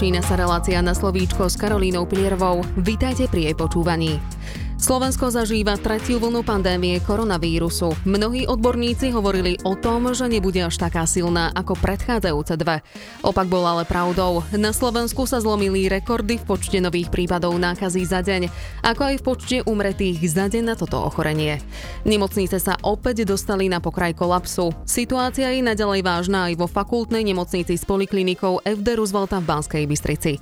Začína sa relácia na slovíčko s Karolínou Pilierovou. Vítajte pri jej počúvaní. Slovensko zažíva tretiu vlnu pandémie koronavírusu. Mnohí odborníci hovorili o tom, že nebude až taká silná ako predchádzajúce dve. Opak bol ale pravdou. Na Slovensku sa zlomili rekordy v počte nových prípadov nákazy za deň, ako aj v počte umretých za deň na toto ochorenie. Nemocnice sa opäť dostali na pokraj kolapsu. Situácia je naďalej vážna aj vo fakultnej nemocnici s poliklinikou FD Roosevelta v Banskej Bystrici.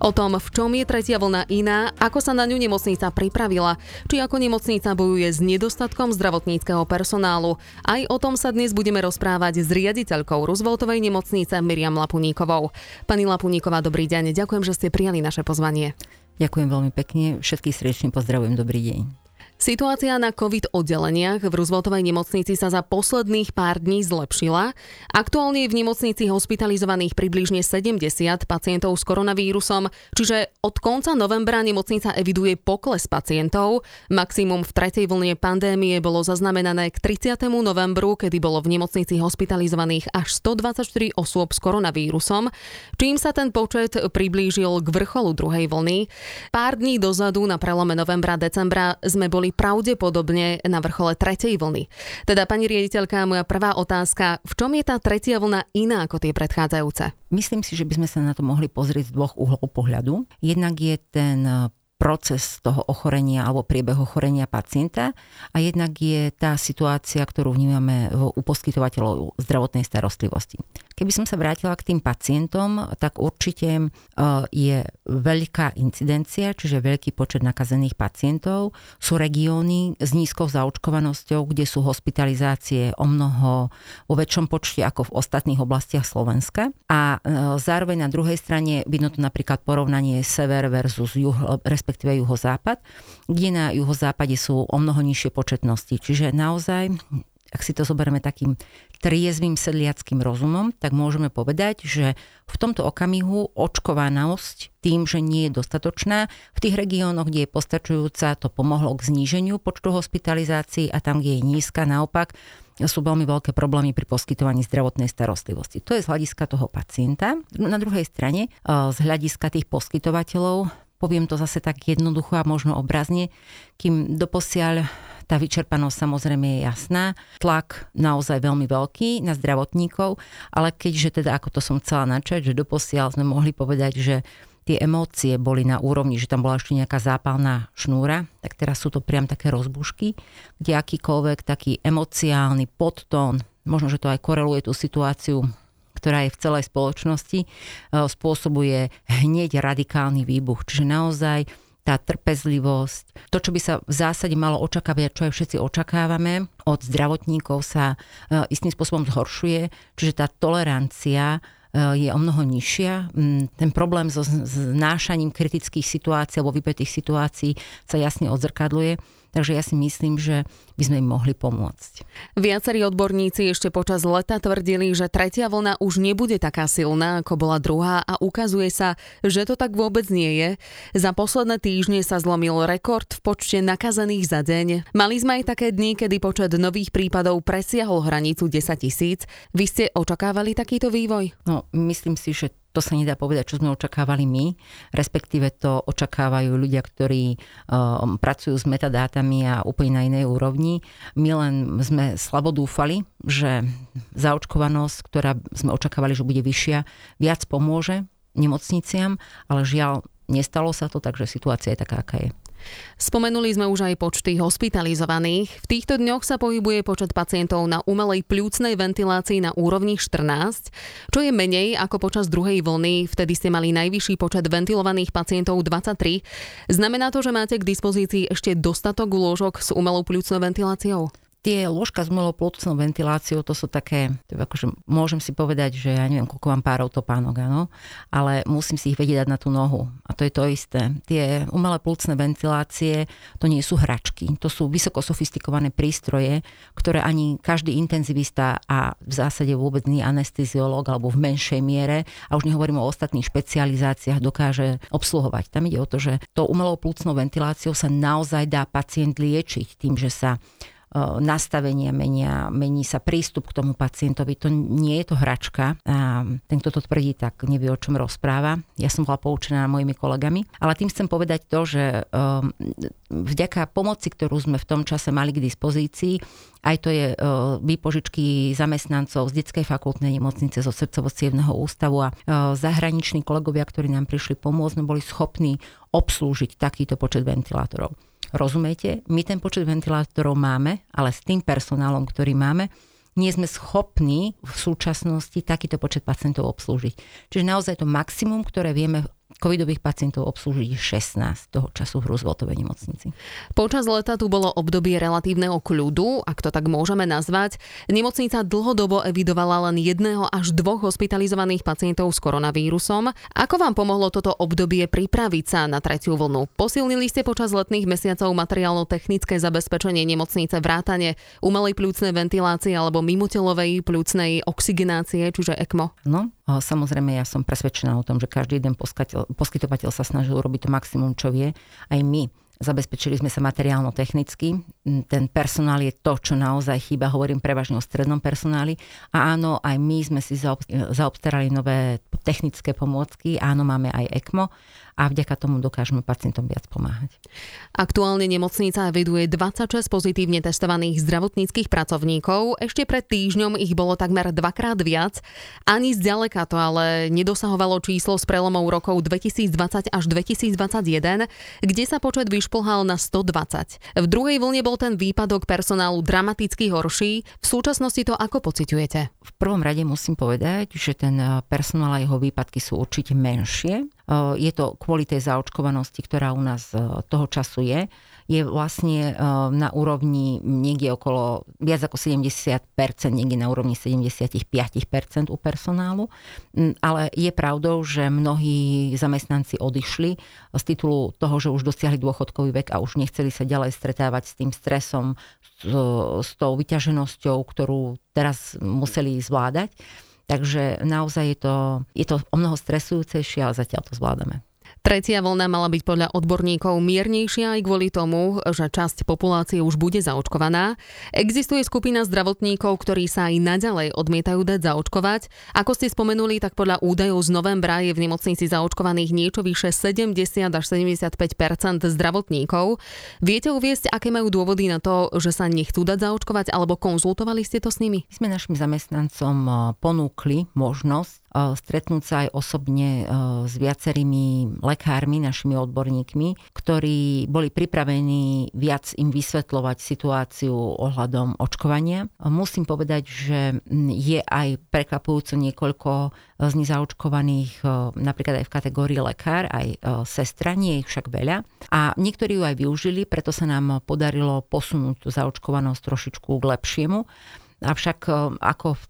O tom, v čom je tretia vlna iná, ako sa na ňu nemocnica pripravila, či ako nemocnica bojuje s nedostatkom zdravotníckého personálu. Aj o tom sa dnes budeme rozprávať s riaditeľkou Rooseveltovej nemocnice Miriam Lapuníkovou. Pani Lapuníková, dobrý deň, ďakujem, že ste prijali naše pozvanie. Ďakujem veľmi pekne, všetkých srdečne pozdravujem, dobrý deň. Situácia na COVID oddeleniach v Rooseveltovej nemocnici sa za posledných pár dní zlepšila. Aktuálne je v nemocnici hospitalizovaných približne 70 pacientov s koronavírusom, čiže od konca novembra nemocnica eviduje pokles pacientov. Maximum v tretej vlne pandémie bolo zaznamenané k 30. novembru, kedy bolo v nemocnici hospitalizovaných až 124 osôb s koronavírusom, čím sa ten počet priblížil k vrcholu druhej vlny. Pár dní dozadu na prelome novembra-decembra sme boli pravdepodobne na vrchole tretej vlny. Teda, pani riaditeľka, moja prvá otázka, v čom je tá tretia vlna iná ako tie predchádzajúce? Myslím si, že by sme sa na to mohli pozrieť z dvoch uhlov pohľadu. Jednak je ten proces toho ochorenia alebo priebeh ochorenia pacienta a jednak je tá situácia, ktorú vnímame u poskytovateľov zdravotnej starostlivosti. Keby som sa vrátila k tým pacientom, tak určite e, je veľká incidencia, čiže veľký počet nakazených pacientov. Sú regióny s nízkou zaočkovanosťou, kde sú hospitalizácie o mnoho vo väčšom počte ako v ostatných oblastiach Slovenska. A e, zároveň na druhej strane vidno to napríklad porovnanie sever versus juh, respektíve juhozápad, kde na juhozápade sú o mnoho nižšie početnosti. Čiže naozaj ak si to zoberieme takým triezvým sedliackým rozumom, tak môžeme povedať, že v tomto okamihu očkovanosť tým, že nie je dostatočná, v tých regiónoch, kde je postačujúca, to pomohlo k zníženiu počtu hospitalizácií a tam, kde je nízka, naopak, sú veľmi veľké problémy pri poskytovaní zdravotnej starostlivosti. To je z hľadiska toho pacienta. Na druhej strane, z hľadiska tých poskytovateľov, poviem to zase tak jednoducho a možno obrazne, kým doposiaľ tá vyčerpanosť samozrejme je jasná, tlak naozaj veľmi veľký na zdravotníkov, ale keďže teda, ako to som chcela načať, že doposiaľ sme mohli povedať, že tie emócie boli na úrovni, že tam bola ešte nejaká zápalná šnúra, tak teraz sú to priam také rozbušky, kde akýkoľvek taký emociálny podtón, možno, že to aj koreluje tú situáciu ktorá je v celej spoločnosti, e, spôsobuje hneď radikálny výbuch. Čiže naozaj tá trpezlivosť, to, čo by sa v zásade malo očakávať, čo aj všetci očakávame od zdravotníkov sa e, istým spôsobom zhoršuje, čiže tá tolerancia e, je o mnoho nižšia. Mm, ten problém so znášaním kritických situácií alebo vypetých situácií sa jasne odzrkadluje. Takže ja si myslím, že by sme im mohli pomôcť. Viacerí odborníci ešte počas leta tvrdili, že tretia vlna už nebude taká silná, ako bola druhá a ukazuje sa, že to tak vôbec nie je. Za posledné týždne sa zlomil rekord v počte nakazených za deň. Mali sme aj také dni, kedy počet nových prípadov presiahol hranicu 10 tisíc. Vy ste očakávali takýto vývoj? No, myslím si, že to sa nedá povedať, čo sme očakávali my, respektíve to očakávajú ľudia, ktorí um, pracujú s metadátami a úplne na inej úrovni. My len sme slabo dúfali, že zaočkovanosť, ktorá sme očakávali, že bude vyššia, viac pomôže nemocniciam, ale žiaľ, nestalo sa to, takže situácia je taká, aká je. Spomenuli sme už aj počty hospitalizovaných. V týchto dňoch sa pohybuje počet pacientov na umelej pľúcnej ventilácii na úrovni 14, čo je menej ako počas druhej vlny, vtedy ste mali najvyšší počet ventilovaných pacientov 23. Znamená to, že máte k dispozícii ešte dostatok lôžok s umelou pľúcnou ventiláciou? Tie ložka s plotnou ventiláciou, to sú také, to akože môžem si povedať, že ja neviem, koľko mám párov topánok, áno, ale musím si ich vedieť dať na tú nohu. A to je to isté. Tie umelé plúcne ventilácie, to nie sú hračky, to sú vysoko sofistikované prístroje, ktoré ani každý intenzivista a v zásade vôbec nie anesteziológ alebo v menšej miere, a už nehovorím o ostatných špecializáciách, dokáže obsluhovať. Tam ide o to, že to umelou plúcnou ventiláciou sa naozaj dá pacient liečiť tým, že sa nastavenia menia, mení sa prístup k tomu pacientovi. To nie je to hračka. A ten, kto to tvrdí, tak nevie, o čom rozpráva. Ja som bola poučená mojimi kolegami. Ale tým chcem povedať to, že vďaka pomoci, ktorú sme v tom čase mali k dispozícii, aj to je výpožičky zamestnancov z detskej fakultnej nemocnice, zo srdcovo ústavu a zahraniční kolegovia, ktorí nám prišli pomôcť, sme boli schopní obslúžiť takýto počet ventilátorov. Rozumiete? My ten počet ventilátorov máme, ale s tým personálom, ktorý máme, nie sme schopní v súčasnosti takýto počet pacientov obslúžiť. Čiže naozaj to maximum, ktoré vieme covidových pacientov obslúžiť 16 toho času v Rooseveltovej nemocnici. Počas leta tu bolo obdobie relatívneho kľudu, ak to tak môžeme nazvať. Nemocnica dlhodobo evidovala len jedného až dvoch hospitalizovaných pacientov s koronavírusom. Ako vám pomohlo toto obdobie pripraviť sa na tretiu vlnu? Posilnili ste počas letných mesiacov materiálno-technické zabezpečenie nemocnice vrátane umelej plúcnej ventilácie alebo mimotelovej plúcnej oxigenácie, čiže ECMO? No, samozrejme ja som presvedčená o tom, že každý jeden poskytovateľ sa snažil urobiť to maximum, čo vie. Aj my Zabezpečili sme sa materiálno-technicky. Ten personál je to, čo naozaj chýba. Hovorím prevažne o strednom personáli. A áno, aj my sme si zaobstarali nové technické pomôcky. Áno, máme aj ECMO a vďaka tomu dokážeme pacientom viac pomáhať. Aktuálne nemocnica eviduje 26 pozitívne testovaných zdravotníckých pracovníkov. Ešte pred týždňom ich bolo takmer dvakrát viac. Ani zďaleka to ale nedosahovalo číslo s prelomou rokov 2020 až 2021, kde sa počet vyšplhal na 120. V druhej vlne bol ten výpadok personálu dramaticky horší. V súčasnosti to ako pociťujete? V prvom rade musím povedať, že ten personál a jeho výpadky sú určite menšie je to kvôli tej zaočkovanosti, ktorá u nás toho času je, je vlastne na úrovni niekde okolo viac ako 70%, niekde na úrovni 75% u personálu. Mm, ale je pravdou, že mnohí zamestnanci odišli z titulu toho, že už dosiahli dôchodkový vek a už nechceli sa ďalej stretávať s tým stresom, s, s tou vyťaženosťou, ktorú teraz museli zvládať. Takže naozaj je to, je to o mnoho stresujúcejšie, ale zatiaľ to zvládame. Tretia vlna mala byť podľa odborníkov miernejšia aj kvôli tomu, že časť populácie už bude zaočkovaná. Existuje skupina zdravotníkov, ktorí sa aj naďalej odmietajú dať zaočkovať. Ako ste spomenuli, tak podľa údajov z novembra je v nemocnici zaočkovaných niečo vyše 70 až 75% zdravotníkov. Viete uviesť, aké majú dôvody na to, že sa nechcú dať zaočkovať, alebo konzultovali ste to s nimi? My sme našim zamestnancom ponúkli možnosť stretnúť sa aj osobne eh, s viacerými lekármi, našimi odborníkmi, ktorí boli pripravení viac im vysvetľovať situáciu ohľadom očkovania. Musím povedať, že je aj prekvapujúco niekoľko z nich zaočkovaných e, napríklad aj v kategórii lekár, aj e, sestra, nie ich však veľa. A niektorí ju aj využili, preto sa nám podarilo posunúť tú zaočkovanosť trošičku k lepšiemu. Avšak e, ako v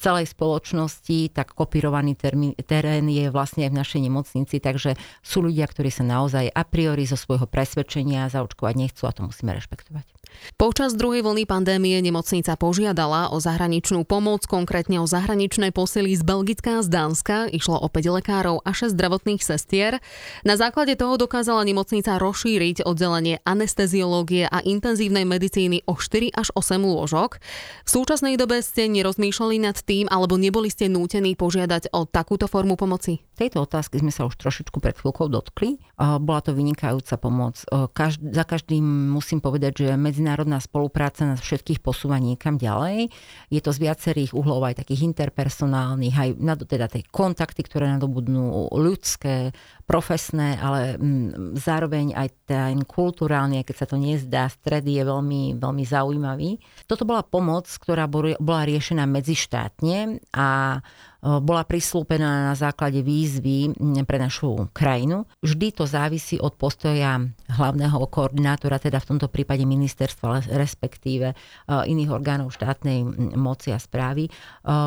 celej spoločnosti, tak kopírovaný termín, terén je vlastne aj v našej nemocnici, takže sú ľudia, ktorí sa naozaj a priori zo svojho presvedčenia zaočkovať nechcú a to musíme rešpektovať. Počas druhej vlny pandémie nemocnica požiadala o zahraničnú pomoc, konkrétne o zahraničné posily z Belgická a z Dánska. Išlo o 5 lekárov a 6 zdravotných sestier. Na základe toho dokázala nemocnica rozšíriť oddelenie anesteziológie a intenzívnej medicíny o 4 až 8 lôžok. V súčasnej dobe ste nerozmýšľali nad tým, alebo neboli ste nútení požiadať o takúto formu pomoci? Tejto otázky sme sa už trošičku pred chvíľkou dotkli. Bola to vynikajúca pomoc. Každ- za každým musím povedať, že medzinárodná spolupráca nás všetkých posúva niekam ďalej. Je to z viacerých uhlov aj takých interpersonálnych, aj na teda tej kontakty, ktoré nadobudnú ľudské, profesné, ale m, zároveň aj ten kulturálny, keď sa to nezdá, stred je veľmi, veľmi zaujímavý. Toto bola pomoc, ktorá bola riešená medzištátne a bola prislúpená na základe výzvy pre našu krajinu. Vždy to závisí od postoja hlavného koordinátora, teda v tomto prípade ministerstva, respektíve iných orgánov štátnej moci a správy,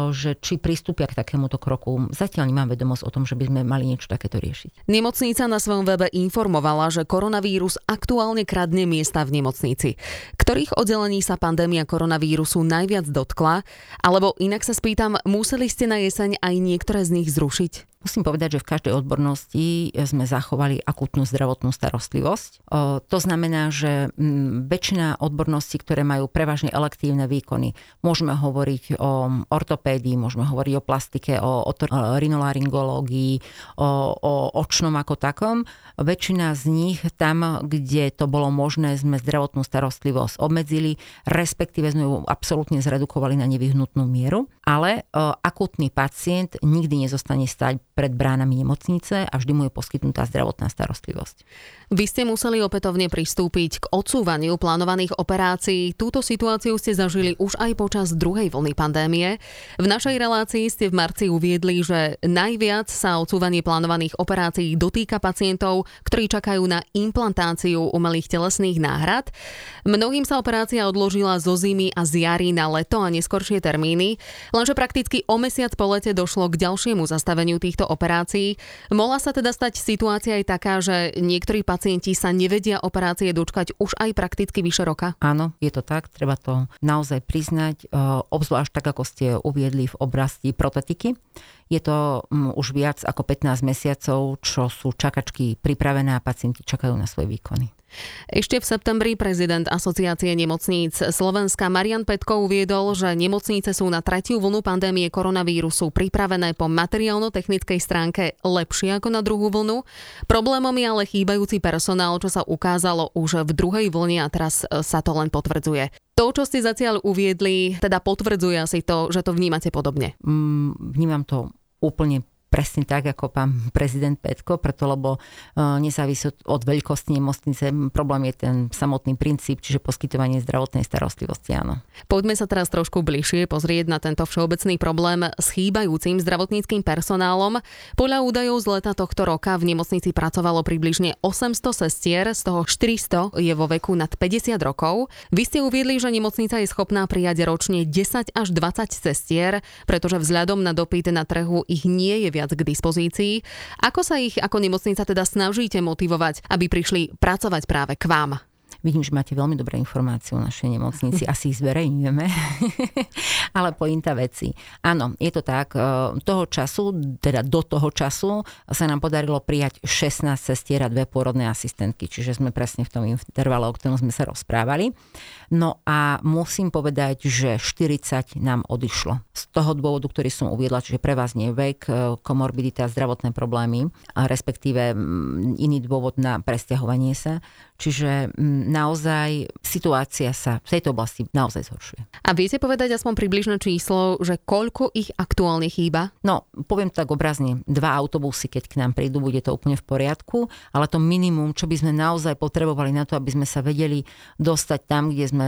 že či pristúpia k takémuto kroku. Zatiaľ nemám vedomosť o tom, že by sme mali niečo takéto riešiť. Nemocnica na svojom webe informovala, že koronavírus aktuálne kradne miesta v nemocnici. Ktorých oddelení sa pandémia koronavírusu najviac dotkla? Alebo inak sa spýtam, museli ste na jeseň jeseň aj niektoré z nich zrušiť? Musím povedať, že v každej odbornosti sme zachovali akútnu zdravotnú starostlivosť. To znamená, že väčšina odborností, ktoré majú prevažne elektívne výkony, môžeme hovoriť o ortopédii, môžeme hovoriť o plastike, o rinolaryngológii, o, o očnom ako takom. Väčšina z nich tam, kde to bolo možné, sme zdravotnú starostlivosť obmedzili, respektíve sme ju absolútne zredukovali na nevyhnutnú mieru, ale akútny pacient nikdy nezostane stať pred bránami nemocnice a vždy mu je poskytnutá zdravotná starostlivosť. Vy ste museli opätovne pristúpiť k odsúvaniu plánovaných operácií. Túto situáciu ste zažili už aj počas druhej vlny pandémie. V našej relácii ste v marci uviedli, že najviac sa odsúvanie plánovaných operácií dotýka pacientov, ktorí čakajú na implantáciu umelých telesných náhrad. Mnohým sa operácia odložila zo zimy a z jary na leto a neskoršie termíny, lenže prakticky o mesiac po lete došlo k ďalšiemu zastaveniu týchto operácií. Mohla sa teda stať situácia aj taká, že niektorí pacienti sa nevedia operácie dočkať už aj prakticky vyše roka? Áno, je to tak, treba to naozaj priznať, e, obzvlášť tak, ako ste uviedli v oblasti protetiky. Je to už viac ako 15 mesiacov, čo sú čakačky pripravené a pacienti čakajú na svoje výkony. Ešte v septembri prezident Asociácie nemocníc Slovenska Marian Petko uviedol, že nemocnice sú na tretiu vlnu pandémie koronavírusu pripravené po materiálno-technickej stránke lepšie ako na druhú vlnu. Problémom je ale chýbajúci personál, čo sa ukázalo už v druhej vlne a teraz e, sa to len potvrdzuje. To, čo ste zatiaľ uviedli, teda potvrdzuje asi to, že to vnímate podobne. Mm, vnímam to úplne presne tak, ako pán prezident Petko, preto lebo e, nezávisí od veľkosti nemocnice. Problém je ten samotný princíp, čiže poskytovanie zdravotnej starostlivosti, áno. Poďme sa teraz trošku bližšie pozrieť na tento všeobecný problém s chýbajúcim zdravotníckým personálom. Podľa údajov z leta tohto roka v nemocnici pracovalo približne 800 sestier, z toho 400 je vo veku nad 50 rokov. Vy ste uviedli, že nemocnica je schopná prijať ročne 10 až 20 sestier, pretože vzhľadom na dopyt na trhu ich nie je viac viac k dispozícii. Ako sa ich ako nemocnica teda snažíte motivovať, aby prišli pracovať práve k vám? Vidím, že máte veľmi dobré informácie o našej nemocnici, asi ich zverejňujeme, ale pointa veci. Áno, je to tak. E, toho času, teda do toho času sa nám podarilo prijať 16 sestier a dve pôrodné asistentky, čiže sme presne v tom intervale, o ktorom sme sa rozprávali. No a musím povedať, že 40 nám odišlo. Z toho dôvodu, ktorý som uviedla, čiže pre vás nie vek, e, komorbidita, zdravotné problémy, respektíve iný dôvod na presťahovanie sa. Čiže naozaj situácia sa v tejto oblasti naozaj zhoršuje. A viete povedať aspoň približné číslo, že koľko ich aktuálne chýba? No, poviem tak obrazne, dva autobusy, keď k nám prídu, bude to úplne v poriadku, ale to minimum, čo by sme naozaj potrebovali na to, aby sme sa vedeli dostať tam, kde sme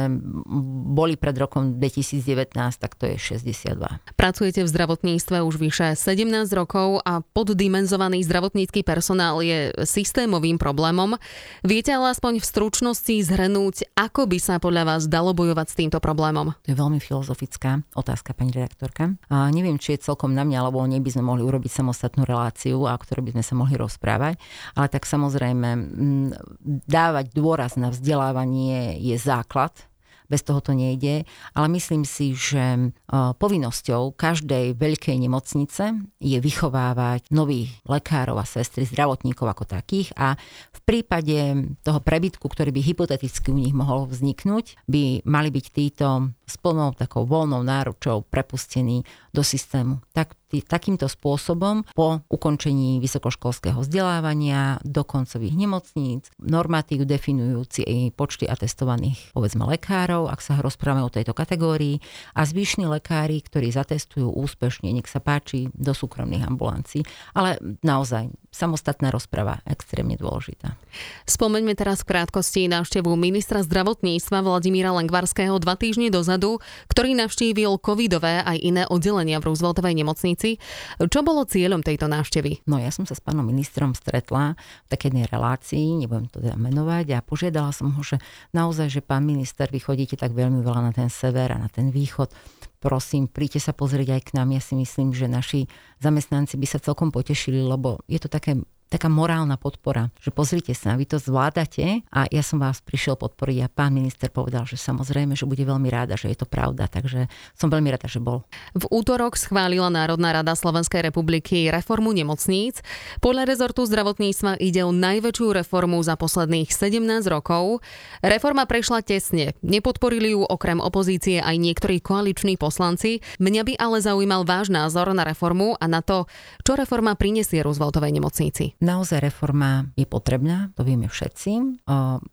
boli pred rokom 2019, tak to je 62. Pracujete v zdravotníctve už vyše 17 rokov a poddimenzovaný zdravotnícky personál je systémovým problémom. Viete ale aspoň v stručnosti zhrnúť, ako by sa podľa vás dalo bojovať s týmto problémom? To je veľmi filozofická otázka, pani redaktorka. A neviem, či je celkom na mňa, lebo o nej by sme mohli urobiť samostatnú reláciu, a o ktorej by sme sa mohli rozprávať. Ale tak samozrejme, dávať dôraz na vzdelávanie je základ bez toho to nejde, ale myslím si, že e, povinnosťou každej veľkej nemocnice je vychovávať nových lekárov a sestry, zdravotníkov ako takých a v prípade toho prebytku, ktorý by hypoteticky u nich mohol vzniknúť, by mali byť títo s plnou takou voľnou náručou prepustení do systému. Tak takýmto spôsobom po ukončení vysokoškolského vzdelávania do koncových nemocníc, normatív definujúci počty atestovaných povedzme lekárov, ak sa rozprávame o tejto kategórii, a zvyšní lekári, ktorí zatestujú úspešne, nech sa páči, do súkromných ambulancií. Ale naozaj, samostatná rozprava extrémne dôležitá. Spomeňme teraz v krátkosti návštevu ministra zdravotníctva Vladimíra Lengvarského dva týždne dozadu, ktorý navštívil covidové aj iné oddelenia v Rooseveltovej nemocnici. Čo bolo cieľom tejto návštevy? No ja som sa s pánom ministrom stretla v takej relácii, nebudem to teda menovať, a požiadala som ho, že naozaj, že pán minister, vy chodíte tak veľmi veľa na ten sever a na ten východ, prosím, príďte sa pozrieť aj k nám. Ja si myslím, že naši zamestnanci by sa celkom potešili, lebo je to také taká morálna podpora, že pozrite sa, vy to zvládate a ja som vás prišiel podporiť a pán minister povedal, že samozrejme, že bude veľmi ráda, že je to pravda, takže som veľmi rada, že bol. V útorok schválila Národná rada Slovenskej republiky reformu nemocníc. Podľa rezortu zdravotníctva ide o najväčšiu reformu za posledných 17 rokov. Reforma prešla tesne, nepodporili ju okrem opozície aj niektorí koaliční poslanci. Mňa by ale zaujímal váš názor na reformu a na to, čo reforma prinesie Rooseveltovej nemocnici. Naozaj reforma je potrebná, to vieme všetci.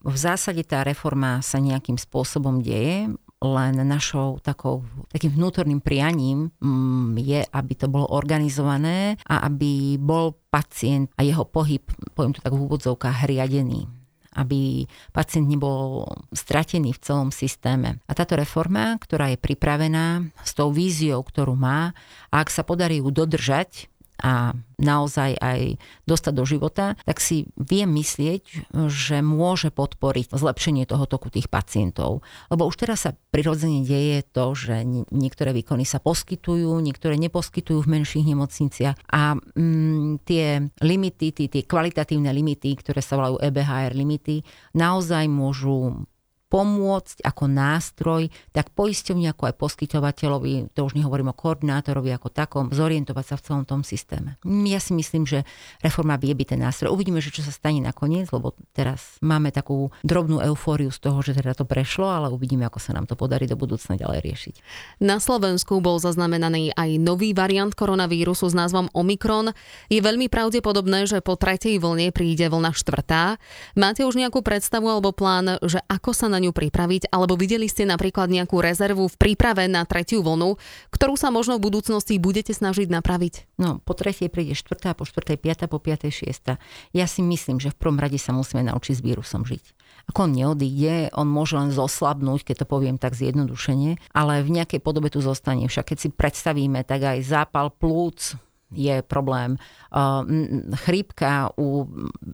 V zásade tá reforma sa nejakým spôsobom deje, len našou takou, takým vnútorným prianím mm, je, aby to bolo organizované a aby bol pacient a jeho pohyb, poviem to tak v úvodzovkách, riadený aby pacient nebol stratený v celom systéme. A táto reforma, ktorá je pripravená s tou víziou, ktorú má, a ak sa podarí ju dodržať, a naozaj aj dostať do života, tak si viem myslieť, že môže podporiť zlepšenie toho toku tých pacientov. Lebo už teraz sa prirodzene deje to, že niektoré výkony sa poskytujú, niektoré neposkytujú v menších nemocniciach a mm, tie limity, tie, tie kvalitatívne limity, ktoré sa volajú EBHR limity, naozaj môžu pomôcť ako nástroj, tak poisťovne ako aj poskytovateľovi, to už nehovorím o koordinátorovi ako takom, zorientovať sa v celom tom systéme. Ja si myslím, že reforma vie byť ten nástroj. Uvidíme, že čo sa stane nakoniec, lebo teraz máme takú drobnú eufóriu z toho, že teda to prešlo, ale uvidíme, ako sa nám to podarí do budúcna ďalej riešiť. Na Slovensku bol zaznamenaný aj nový variant koronavírusu s názvom Omikron. Je veľmi pravdepodobné, že po tretej vlne príde vlna štvrtá. Máte už nejakú predstavu alebo plán, že ako sa na ňu pripraviť, alebo videli ste napríklad nejakú rezervu v príprave na tretiu vlnu, ktorú sa možno v budúcnosti budete snažiť napraviť? No, po tretej príde štvrtá, po štvrtej piata, po piatej šiesta. Ja si myslím, že v prvom rade sa musíme naučiť s vírusom žiť. Ako on neodíde, on môže len zoslabnúť, keď to poviem tak zjednodušene, ale v nejakej podobe tu zostane. Však keď si predstavíme, tak aj zápal plúc, je problém. Chrípka u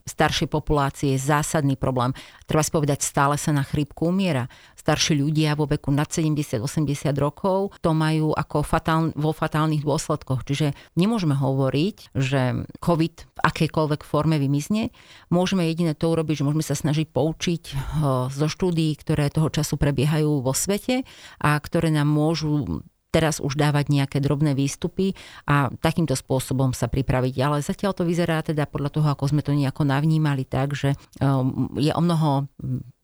staršej populácie je zásadný problém. Treba si povedať, stále sa na chrípku umiera. Starší ľudia vo veku nad 70-80 rokov to majú ako fatál, vo fatálnych dôsledkoch. Čiže nemôžeme hovoriť, že COVID v akejkoľvek forme vymizne. Môžeme jediné to urobiť, že môžeme sa snažiť poučiť zo štúdií, ktoré toho času prebiehajú vo svete a ktoré nám môžu teraz už dávať nejaké drobné výstupy a takýmto spôsobom sa pripraviť. Ale zatiaľ to vyzerá teda podľa toho, ako sme to nejako navnímali tak, že um, je o mnoho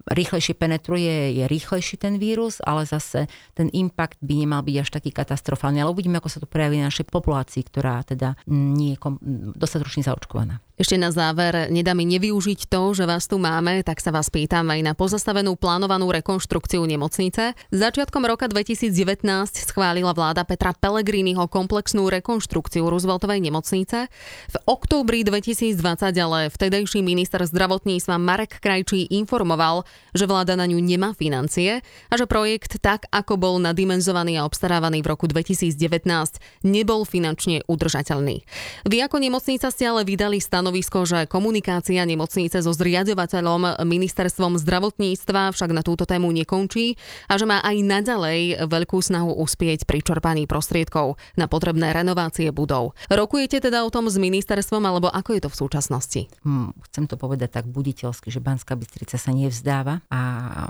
rýchlejšie penetruje, je rýchlejší ten vírus, ale zase ten impact by nemal byť až taký katastrofálny. Ale uvidíme, ako sa to prejaví na našej populácii, ktorá teda nie je dostatočne zaočkovaná. Ešte na záver, nedá mi nevyužiť to, že vás tu máme, tak sa vás pýtam aj na pozastavenú plánovanú rekonštrukciu nemocnice. Začiatkom roka 2019 schválila vláda Petra Pellegriniho komplexnú rekonštrukciu Rooseveltovej nemocnice. V októbri 2020 ale vtedajší minister zdravotníctva Marek Krajčí informoval, že vláda na ňu nemá financie a že projekt tak, ako bol nadimenzovaný a obstarávaný v roku 2019, nebol finančne udržateľný. Vy ako nemocnica ste ale vydali stan stanovisko, že komunikácia nemocnice so zriadovateľom ministerstvom zdravotníctva však na túto tému nekončí a že má aj naďalej veľkú snahu uspieť pri čerpaní prostriedkov na potrebné renovácie budov. Rokujete teda o tom s ministerstvom alebo ako je to v súčasnosti? Hmm, chcem to povedať tak buditeľsky, že Banská Bystrica sa nevzdáva a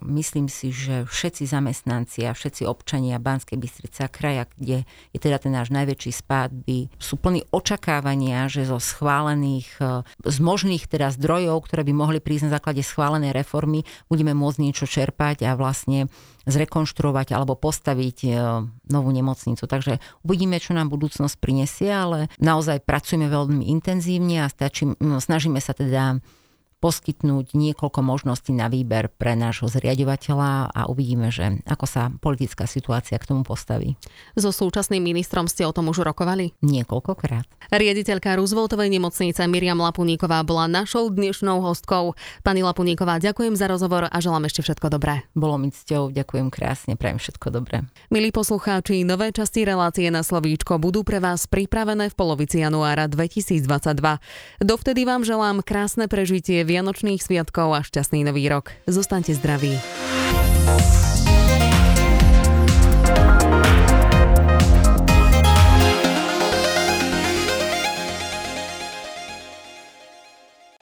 myslím si, že všetci zamestnanci a všetci občania Banskej Bystrica kraja, kde je teda ten náš najväčší spád, by sú plní očakávania, že zo schválených z možných teda zdrojov, ktoré by mohli prísť na základe schválenej reformy, budeme môcť niečo čerpať a vlastne zrekonštruovať alebo postaviť eh, novú nemocnicu. Takže uvidíme, čo nám budúcnosť prinesie, ale naozaj pracujeme veľmi intenzívne a stačí, no, snažíme sa teda poskytnúť niekoľko možností na výber pre nášho zriadovateľa a uvidíme, že ako sa politická situácia k tomu postaví. So súčasným ministrom ste o tom už rokovali? Niekoľkokrát. Riaditeľka Rooseveltovej nemocnice Miriam Lapuníková bola našou dnešnou hostkou. Pani Lapuníková, ďakujem za rozhovor a želám ešte všetko dobré. Bolo mi cťou, ďakujem krásne, prajem všetko dobré. Milí poslucháči, nové časti relácie na Slovíčko budú pre vás pripravené v polovici januára 2022. Dovtedy vám želám krásne prežitie Vianočných sviatkov a šťastný nový rok. Zostaňte zdraví.